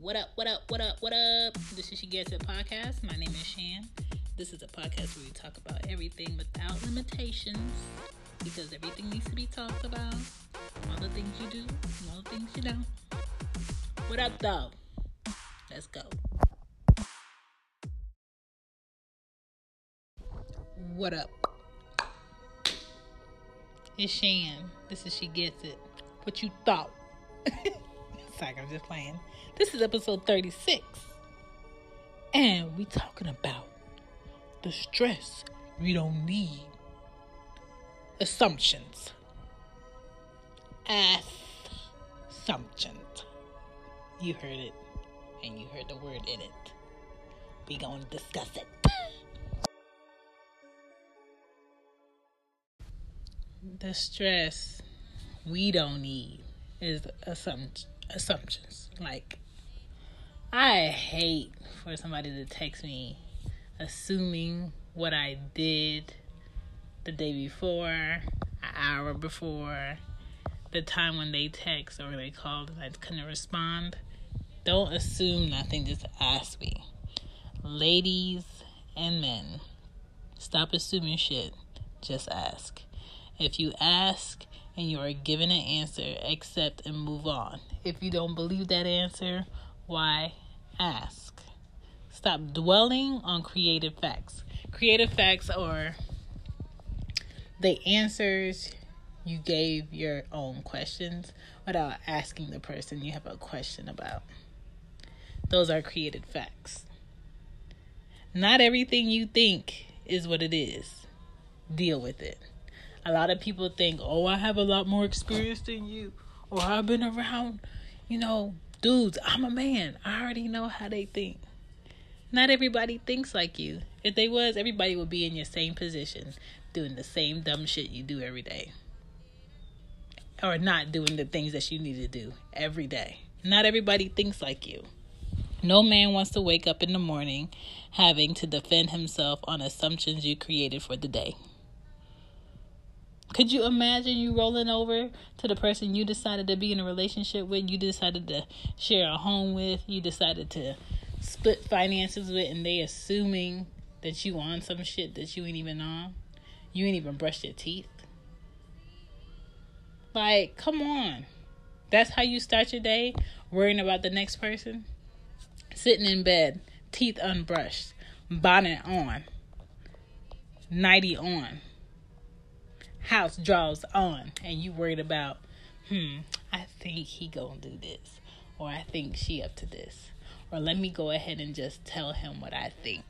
What up, what up, what up, what up? This is She Gets It podcast. My name is Shan. This is a podcast where we talk about everything without limitations because everything needs to be talked about. All the things you do, all the things you don't. What up, though? Let's go. What up? It's Shan. This is She Gets It. What you thought? I'm just playing. This is episode 36. And we talking about the stress we don't need. Assumptions. Assumptions. You heard it. And you heard the word in it. We gonna discuss it. The stress we don't need is assumpt- assumptions. Like, I hate for somebody to text me assuming what I did the day before, an hour before, the time when they text or they called and I couldn't respond. Don't assume nothing, just ask me. Ladies and men, stop assuming shit, just ask. If you ask and you are given an answer, accept and move on. If you don't believe that answer, why ask? Stop dwelling on creative facts. Creative facts are the answers you gave your own questions without asking the person you have a question about. Those are created facts. Not everything you think is what it is. Deal with it. A lot of people think, oh, I have a lot more experience than you, or I've been around, you know, dudes. I'm a man. I already know how they think. Not everybody thinks like you. If they was, everybody would be in your same position, doing the same dumb shit you do every day. Or not doing the things that you need to do every day. Not everybody thinks like you. No man wants to wake up in the morning having to defend himself on assumptions you created for the day. Could you imagine you rolling over to the person you decided to be in a relationship with, you decided to share a home with, you decided to split finances with, and they assuming that you on some shit that you ain't even on? You ain't even brushed your teeth? Like, come on. That's how you start your day, worrying about the next person? Sitting in bed, teeth unbrushed, bonnet on, nighty on house draws on and you worried about hmm i think he gonna do this or i think she up to this or let me go ahead and just tell him what i think.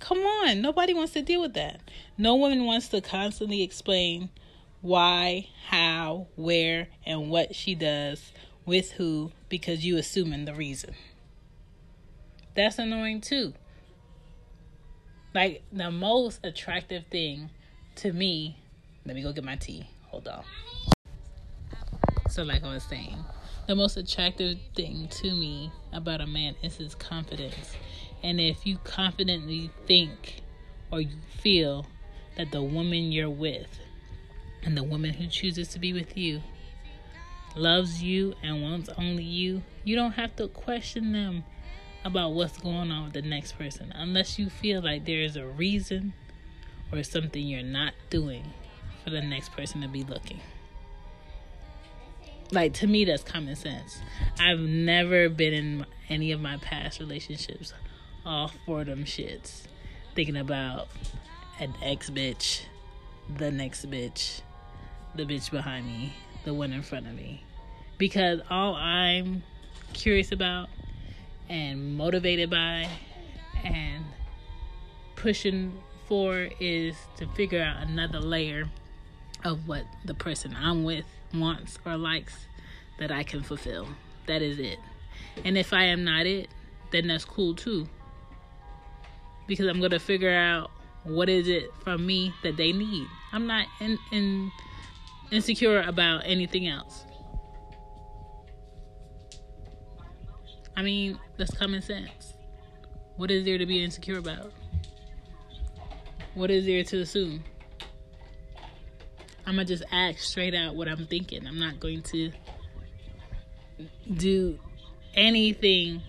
Come on nobody wants to deal with that. No woman wants to constantly explain why how where and what she does with who because you assuming the reason. That's annoying too. Like the most attractive thing to me, let me go get my tea. Hold on. So, like I was saying, the most attractive thing to me about a man is his confidence. And if you confidently think or you feel that the woman you're with and the woman who chooses to be with you loves you and wants only you, you don't have to question them about what's going on with the next person unless you feel like there is a reason or something you're not doing for the next person to be looking. Like to me, that's common sense. I've never been in any of my past relationships all for them shits, thinking about an ex bitch, the next bitch, the bitch behind me, the one in front of me, because all I'm curious about and motivated by and pushing for is to figure out another layer of what the person I'm with wants or likes that I can fulfill. That is it. And if I am not it, then that's cool too. Because I'm going to figure out what is it from me that they need. I'm not in, in insecure about anything else. I mean, that's common sense. What is there to be insecure about? What is there to assume? I'm gonna just ask straight out what I'm thinking. I'm not going to do anything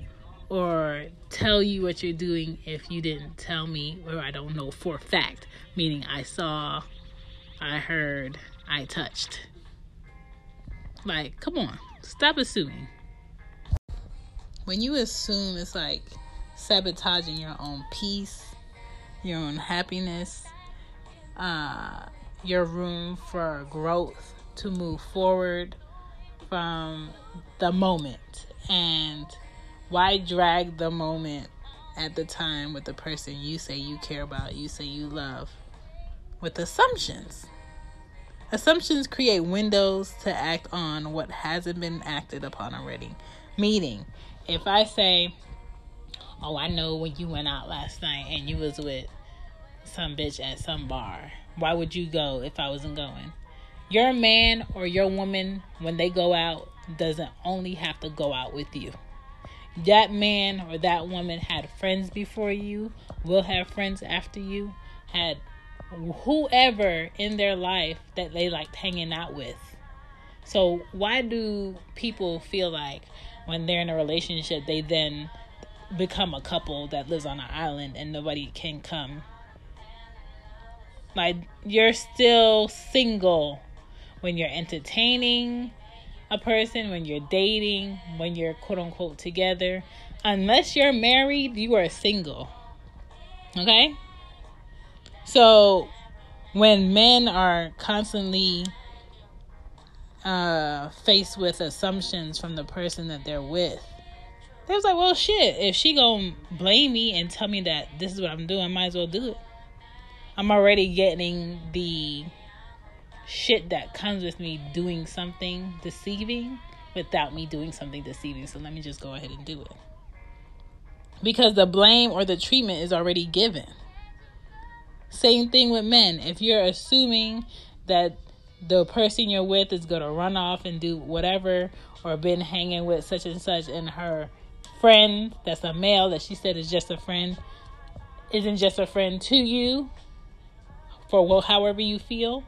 or tell you what you're doing if you didn't tell me or I don't know for a fact. Meaning I saw, I heard, I touched. Like, come on, stop assuming. When you assume, it's like sabotaging your own peace, your own happiness, uh, your room for growth to move forward from the moment. And why drag the moment at the time with the person you say you care about, you say you love, with assumptions? Assumptions create windows to act on what hasn't been acted upon already. Meaning, if I say, "Oh, I know when you went out last night and you was with some bitch at some bar. Why would you go if I wasn't going?" Your man or your woman when they go out doesn't only have to go out with you. That man or that woman had friends before you, will have friends after you, had whoever in their life that they liked hanging out with. So why do people feel like when they're in a relationship they then become a couple that lives on an island and nobody can come? Like you're still single when you're entertaining a person, when you're dating, when you're quote unquote together. Unless you're married, you are single. Okay? So when men are constantly uh, faced with assumptions from the person that they're with, they was like, well, shit, if she gonna blame me and tell me that this is what I'm doing, I might as well do it. I'm already getting the shit that comes with me doing something deceiving without me doing something deceiving. So let me just go ahead and do it. Because the blame or the treatment is already given. Same thing with men. If you're assuming that the person you're with is going to run off and do whatever or been hanging with such and such and her friend that's a male that she said is just a friend isn't just a friend to you for well, however you feel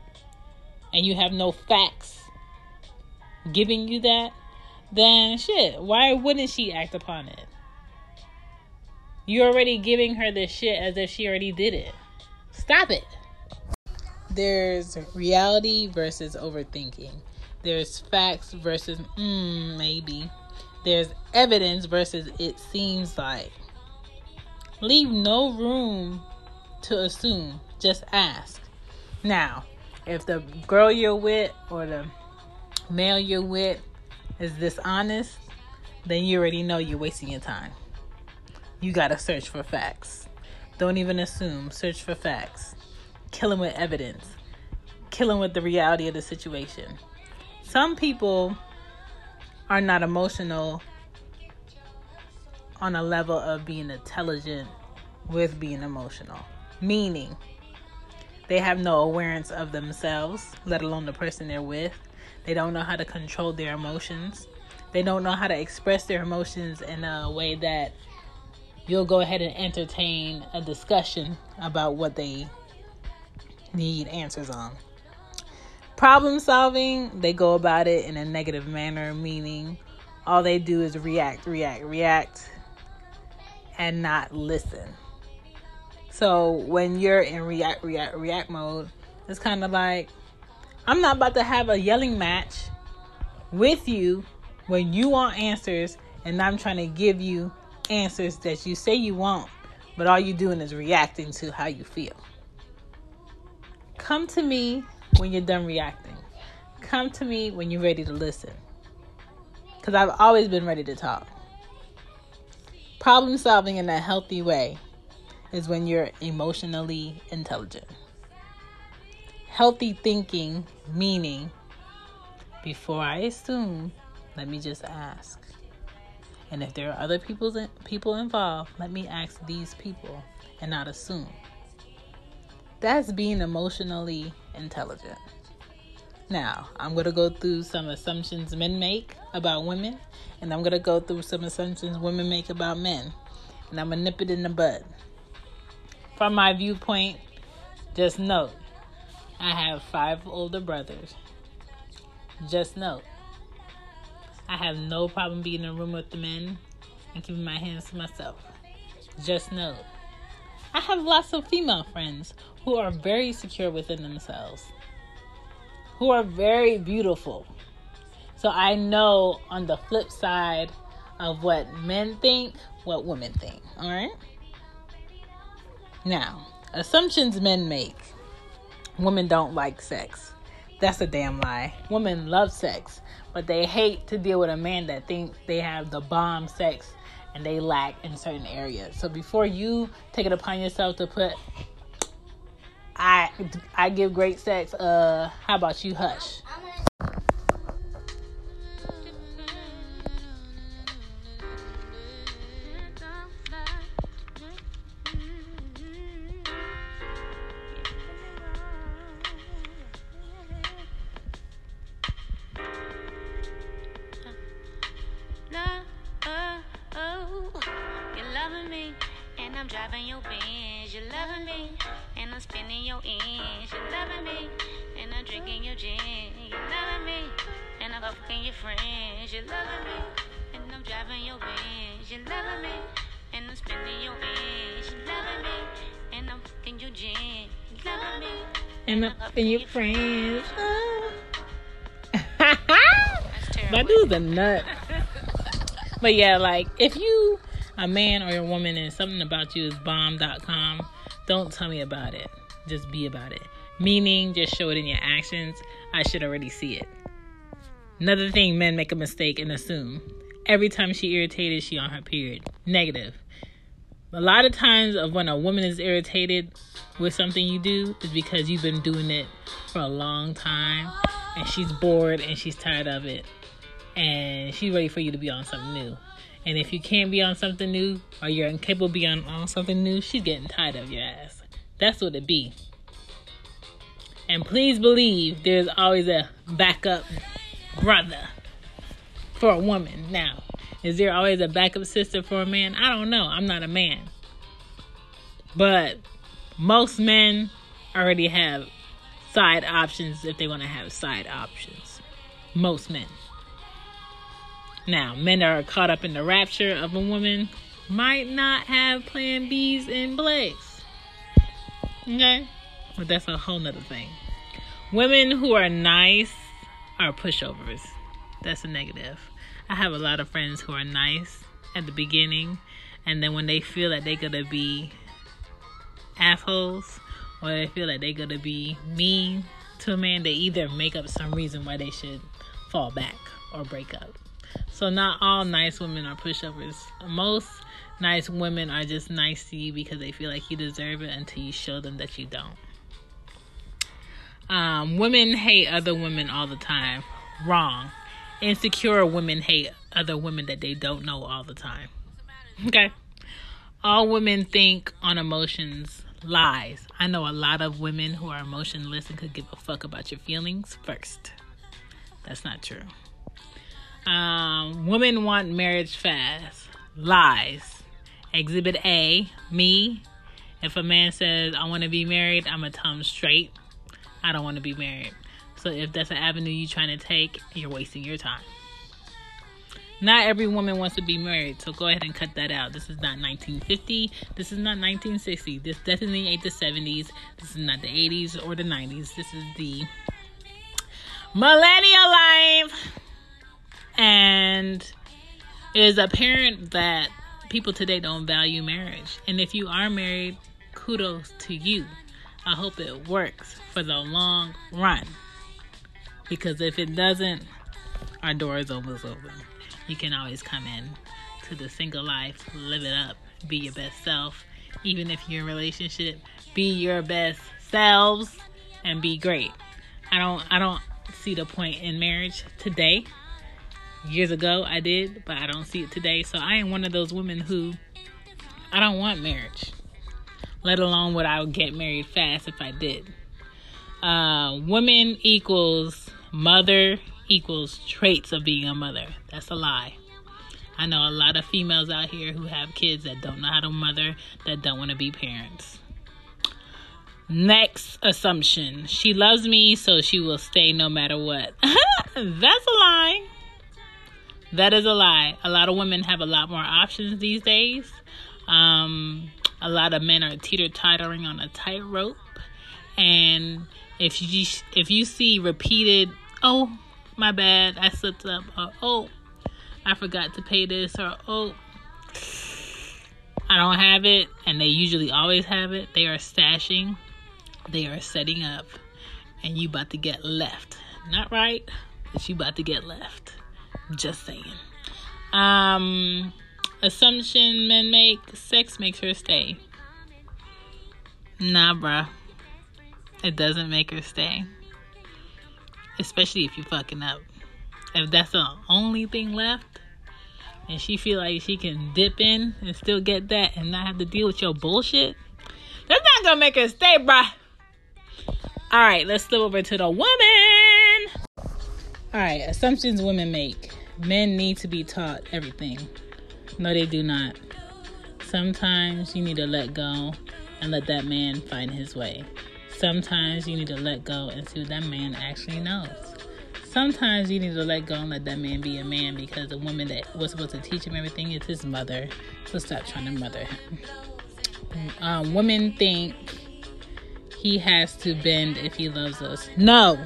and you have no facts giving you that then shit why wouldn't she act upon it you're already giving her this shit as if she already did it Stop it. There's reality versus overthinking. There's facts versus mm, maybe. There's evidence versus it seems like. Leave no room to assume. Just ask. Now, if the girl you're with or the male you're with is dishonest, then you already know you're wasting your time. You gotta search for facts. Don't even assume. Search for facts. Kill them with evidence. Kill them with the reality of the situation. Some people are not emotional on a level of being intelligent with being emotional. Meaning, they have no awareness of themselves, let alone the person they're with. They don't know how to control their emotions. They don't know how to express their emotions in a way that you'll go ahead and entertain a discussion about what they need answers on. Problem solving, they go about it in a negative manner, meaning all they do is react, react, react, and not listen. So when you're in react, react, react mode, it's kind of like, I'm not about to have a yelling match with you when you want answers and I'm trying to give you answers that you say you want, but all you're doing is reacting to how you feel. Come to me when you're done reacting. Come to me when you're ready to listen. Because I've always been ready to talk. Problem solving in a healthy way is when you're emotionally intelligent. Healthy thinking, meaning, before I assume, let me just ask. And if there are other people people involved, let me ask these people and not assume. That's being emotionally intelligent. Now, I'm going to go through some assumptions men make about women, and I'm going to go through some assumptions women make about men. And I'm going to nip it in the bud. From my viewpoint, just note I have five older brothers. Just note I have no problem being in a room with the men and keeping my hands to myself. Just know, I have lots of female friends who are very secure within themselves, who are very beautiful. So I know on the flip side of what men think, what women think. All right? Now, assumptions men make women don't like sex. That's a damn lie. Women love sex, but they hate to deal with a man that thinks they have the bomb sex and they lack in certain areas. So before you take it upon yourself to put I I give great sex, uh how about you hush? And I'm driving your Benz, you loving me. And I'm spinning your inch, You loving me, and I'm drinking your gin, You loving me, and I'm in your friends. You loving me, and I'm driving your Benz, You loving me, and I'm spinning your inch, You loving me, and I'm in your gin. You loving me, and I'm fucking your friends. My dude's a nut. But yeah, like if you a man or a woman and something about you is bomb.com, don't tell me about it. Just be about it. Meaning just show it in your actions. I should already see it. Another thing men make a mistake and assume. Every time she irritated, she on her period. Negative a lot of times of when a woman is irritated with something you do is because you've been doing it for a long time and she's bored and she's tired of it and she's ready for you to be on something new and if you can't be on something new or you're incapable of being on, on something new she's getting tired of your ass that's what it be and please believe there's always a backup brother for a woman now is there always a backup sister for a man? I don't know. I'm not a man. But most men already have side options if they want to have side options. Most men. Now, men that are caught up in the rapture of a woman might not have plan B's in place. Okay? But that's a whole nother thing. Women who are nice are pushovers. That's a negative. I have a lot of friends who are nice at the beginning, and then when they feel that they're gonna be assholes or they feel that they're gonna be mean to a man, they either make up some reason why they should fall back or break up. So not all nice women are pushovers. Most nice women are just nice to you because they feel like you deserve it until you show them that you don't. Um, women hate other women all the time. Wrong insecure women hate other women that they don't know all the time. Okay. All women think on emotions lies. I know a lot of women who are emotionless and could give a fuck about your feelings first. That's not true. Um, women want marriage fast. Lies. Exhibit A, me. If a man says, I want to be married, I'm going to tell him straight. I don't want to be married. So if that's an avenue you're trying to take, you're wasting your time. Not every woman wants to be married, so go ahead and cut that out. This is not 1950. This is not 1960. This definitely ain't the 70s. This is not the 80s or the 90s. This is the millennial life. And it is apparent that people today don't value marriage. And if you are married, kudos to you. I hope it works for the long run. Because if it doesn't, our door is almost open. You can always come in to the single life, live it up, be your best self. Even if you're in relationship, be your best selves and be great. I don't I don't see the point in marriage today. Years ago I did, but I don't see it today. So I am one of those women who I don't want marriage. Let alone would I get married fast if I did. Uh, women equals mother equals traits of being a mother. That's a lie. I know a lot of females out here who have kids that don't know how to mother, that don't want to be parents. Next assumption she loves me, so she will stay no matter what. That's a lie. That is a lie. A lot of women have a lot more options these days. Um, a lot of men are teeter tottering on a tightrope, and if you if you see repeated, oh my bad, I slipped up, or oh I forgot to pay this, or oh I don't have it, and they usually always have it. They are stashing, they are setting up, and you about to get left. Not right, but you about to get left. Just saying. Um, assumption men make sex makes her stay. Nah, bruh. It doesn't make her stay. Especially if you fucking up. If that's the only thing left, and she feel like she can dip in and still get that and not have to deal with your bullshit, that's not gonna make her stay, bruh. All right, let's flip over to the woman. All right, assumptions women make. Men need to be taught everything. No, they do not. Sometimes you need to let go and let that man find his way. Sometimes you need to let go and see what that man actually knows. Sometimes you need to let go and let that man be a man because the woman that was supposed to teach him everything is his mother. So stop trying to mother him. Um, women think he has to bend if he loves us. No,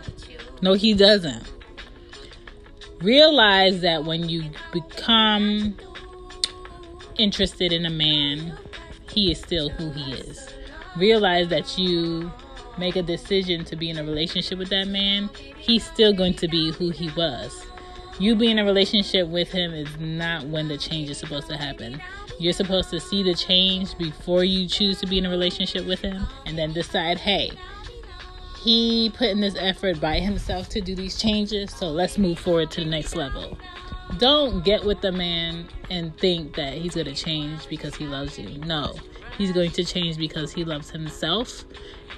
no, he doesn't realize that when you become interested in a man, he is still who he is. Realize that you make a decision to be in a relationship with that man, he's still going to be who he was. You being in a relationship with him is not when the change is supposed to happen. You're supposed to see the change before you choose to be in a relationship with him and then decide, hey, he put in this effort by himself to do these changes, so let's move forward to the next level. Don't get with the man and think that he's going to change because he loves you. No, he's going to change because he loves himself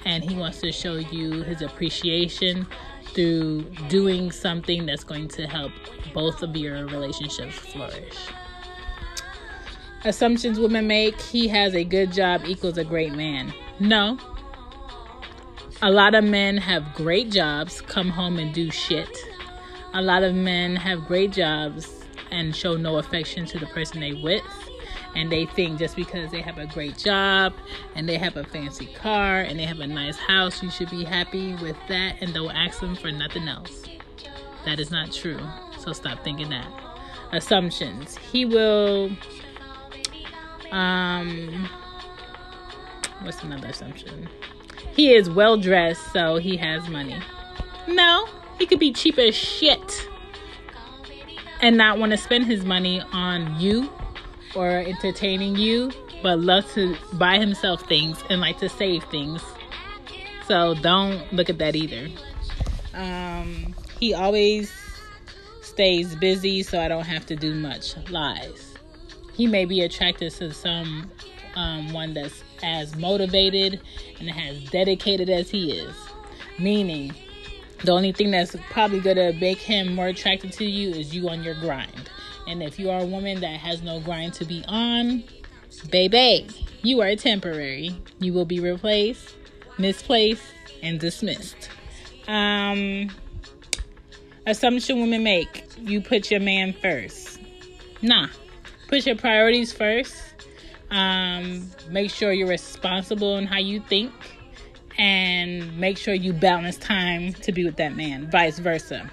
and he wants to show you his appreciation through doing something that's going to help both of your relationships flourish. Assumptions women make he has a good job equals a great man. No, a lot of men have great jobs, come home and do shit. A lot of men have great jobs and show no affection to the person they with. And they think just because they have a great job and they have a fancy car and they have a nice house, you should be happy with that and don't ask them for nothing else. That is not true. So stop thinking that. Assumptions. He will um what's another assumption? He is well dressed, so he has money. No, he could be cheap as shit and not want to spend his money on you or entertaining you, but love to buy himself things and like to save things. So don't look at that either. Um, he always stays busy, so I don't have to do much. Lies. He may be attracted to some um, one that's as motivated and as dedicated as he is. Meaning, the only thing that's probably going to make him more attracted to you is you on your grind. And if you are a woman that has no grind to be on, baby, you are temporary. You will be replaced, misplaced, and dismissed. Um, assumption women make you put your man first. Nah, put your priorities first um, make sure you're responsible in how you think and make sure you balance time to be with that man, vice versa.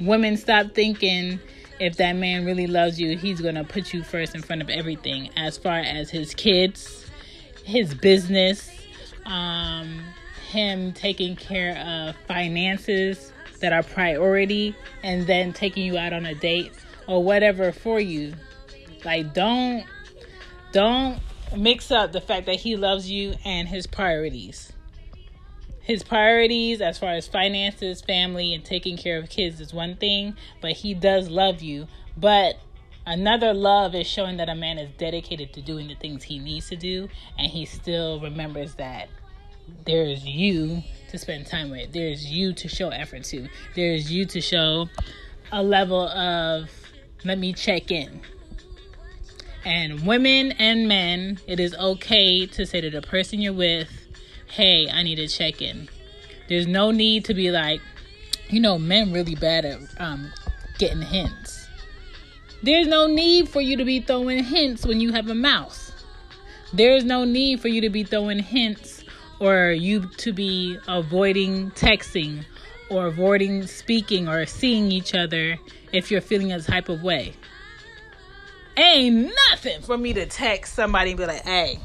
Women, stop thinking if that man really loves you, he's going to put you first in front of everything as far as his kids, his business, um, him taking care of finances that are priority, and then taking you out on a date or whatever for you. Like, don't don't mix up the fact that he loves you and his priorities. His priorities, as far as finances, family, and taking care of kids, is one thing, but he does love you. But another love is showing that a man is dedicated to doing the things he needs to do, and he still remembers that there's you to spend time with, there's you to show effort to, there's you to show a level of let me check in and women and men, it is okay to say to the person you're with, hey, I need to check in. There's no need to be like, you know, men really bad at um, getting hints. There's no need for you to be throwing hints when you have a mouse. There's no need for you to be throwing hints or you to be avoiding texting or avoiding speaking or seeing each other if you're feeling a type of way. Ain't nothing for me to text somebody and be like, hey,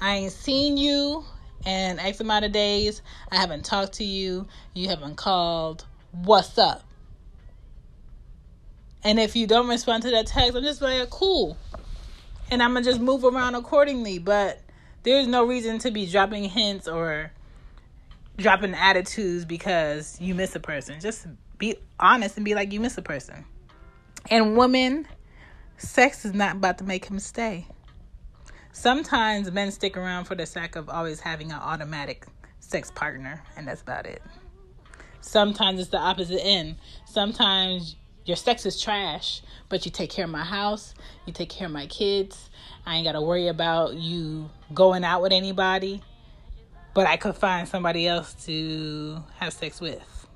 I ain't seen you in X amount of days. I haven't talked to you. You haven't called. What's up? And if you don't respond to that text, I'm just like, cool. And I'm going to just move around accordingly. But there's no reason to be dropping hints or dropping attitudes because you miss a person. Just be honest and be like, you miss a person. And women, sex is not about to make him stay. Sometimes men stick around for the sake of always having an automatic sex partner, and that's about it. Sometimes it's the opposite end. Sometimes your sex is trash, but you take care of my house, you take care of my kids. I ain't got to worry about you going out with anybody, but I could find somebody else to have sex with.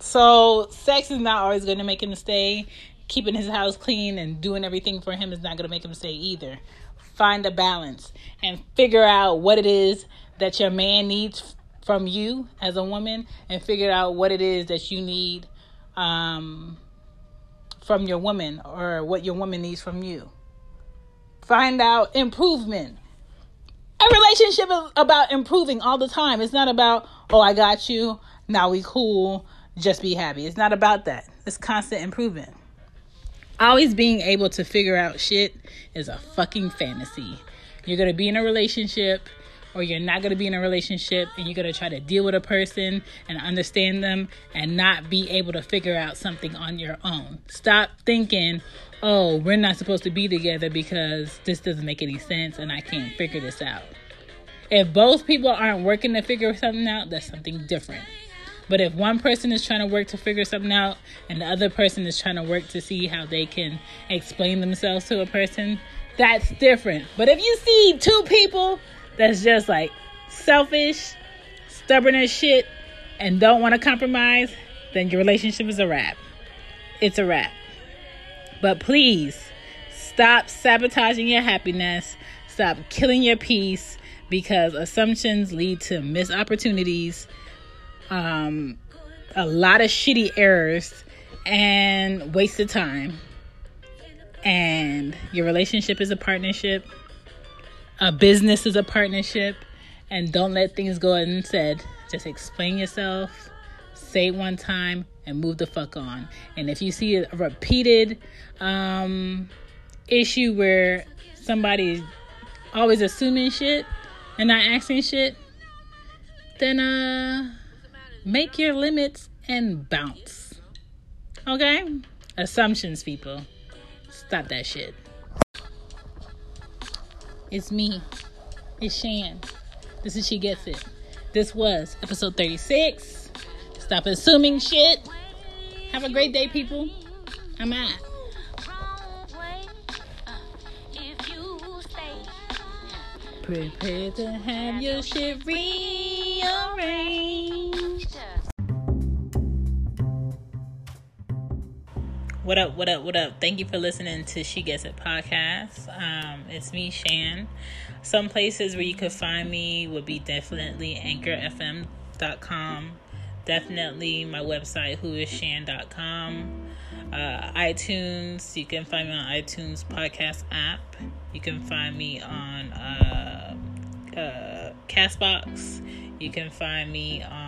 So, sex is not always going to make him stay. Keeping his house clean and doing everything for him is not going to make him stay either. Find a balance and figure out what it is that your man needs from you as a woman and figure out what it is that you need um, from your woman or what your woman needs from you. Find out improvement. A relationship is about improving all the time. It's not about, oh, I got you. Now we cool. Just be happy. It's not about that. It's constant improvement. Always being able to figure out shit is a fucking fantasy. You're going to be in a relationship or you're not going to be in a relationship and you're going to try to deal with a person and understand them and not be able to figure out something on your own. Stop thinking, oh, we're not supposed to be together because this doesn't make any sense and I can't figure this out. If both people aren't working to figure something out, that's something different. But if one person is trying to work to figure something out and the other person is trying to work to see how they can explain themselves to a person, that's different. But if you see two people that's just like selfish, stubborn as shit, and don't want to compromise, then your relationship is a wrap. It's a wrap. But please stop sabotaging your happiness, stop killing your peace because assumptions lead to missed opportunities, um, a lot of shitty errors, and wasted time. And your relationship is a partnership a business is a partnership and don't let things go unsaid. Just explain yourself, say it one time, and move the fuck on. And if you see a repeated um, issue where somebody's always assuming shit and not asking shit, then uh, make your limits and bounce. Okay? Assumptions, people. Stop that shit. It's me. It's Shan. This is She Gets It. This was episode 36. Stop assuming shit. Have a great day, people. I'm out. Prepare to have your shit rearranged. What up, what up, what up? Thank you for listening to She Gets It podcast. Um, it's me, Shan. Some places where you could find me would be definitely anchorfm.com, definitely my website, whoisshan.com, uh, iTunes. You can find me on iTunes podcast app. You can find me on uh, uh, Castbox. You can find me on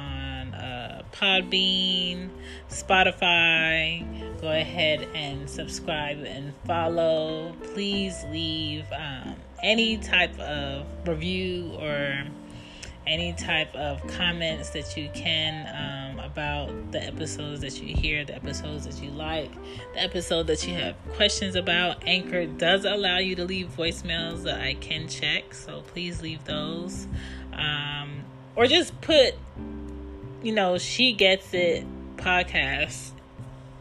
Podbean, Spotify go ahead and subscribe and follow. Please leave um, any type of review or any type of comments that you can um, about the episodes that you hear, the episodes that you like, the episode that you have questions about. Anchor does allow you to leave voicemails that I can check, so please leave those. Um, or just put, you know, She Gets It podcast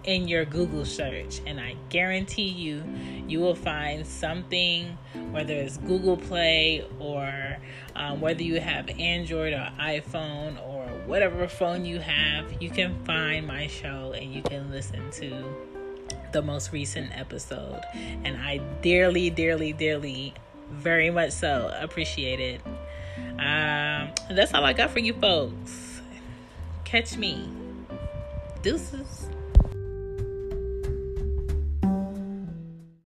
in your Google search, and I guarantee you, you will find something, whether it's Google Play or um, whether you have Android or iPhone or whatever phone you have, you can find my show and you can listen to the most recent episode. And I dearly, dearly, dearly, very much so appreciate it. Um, that's all I got for you folks. Catch me. Deuces.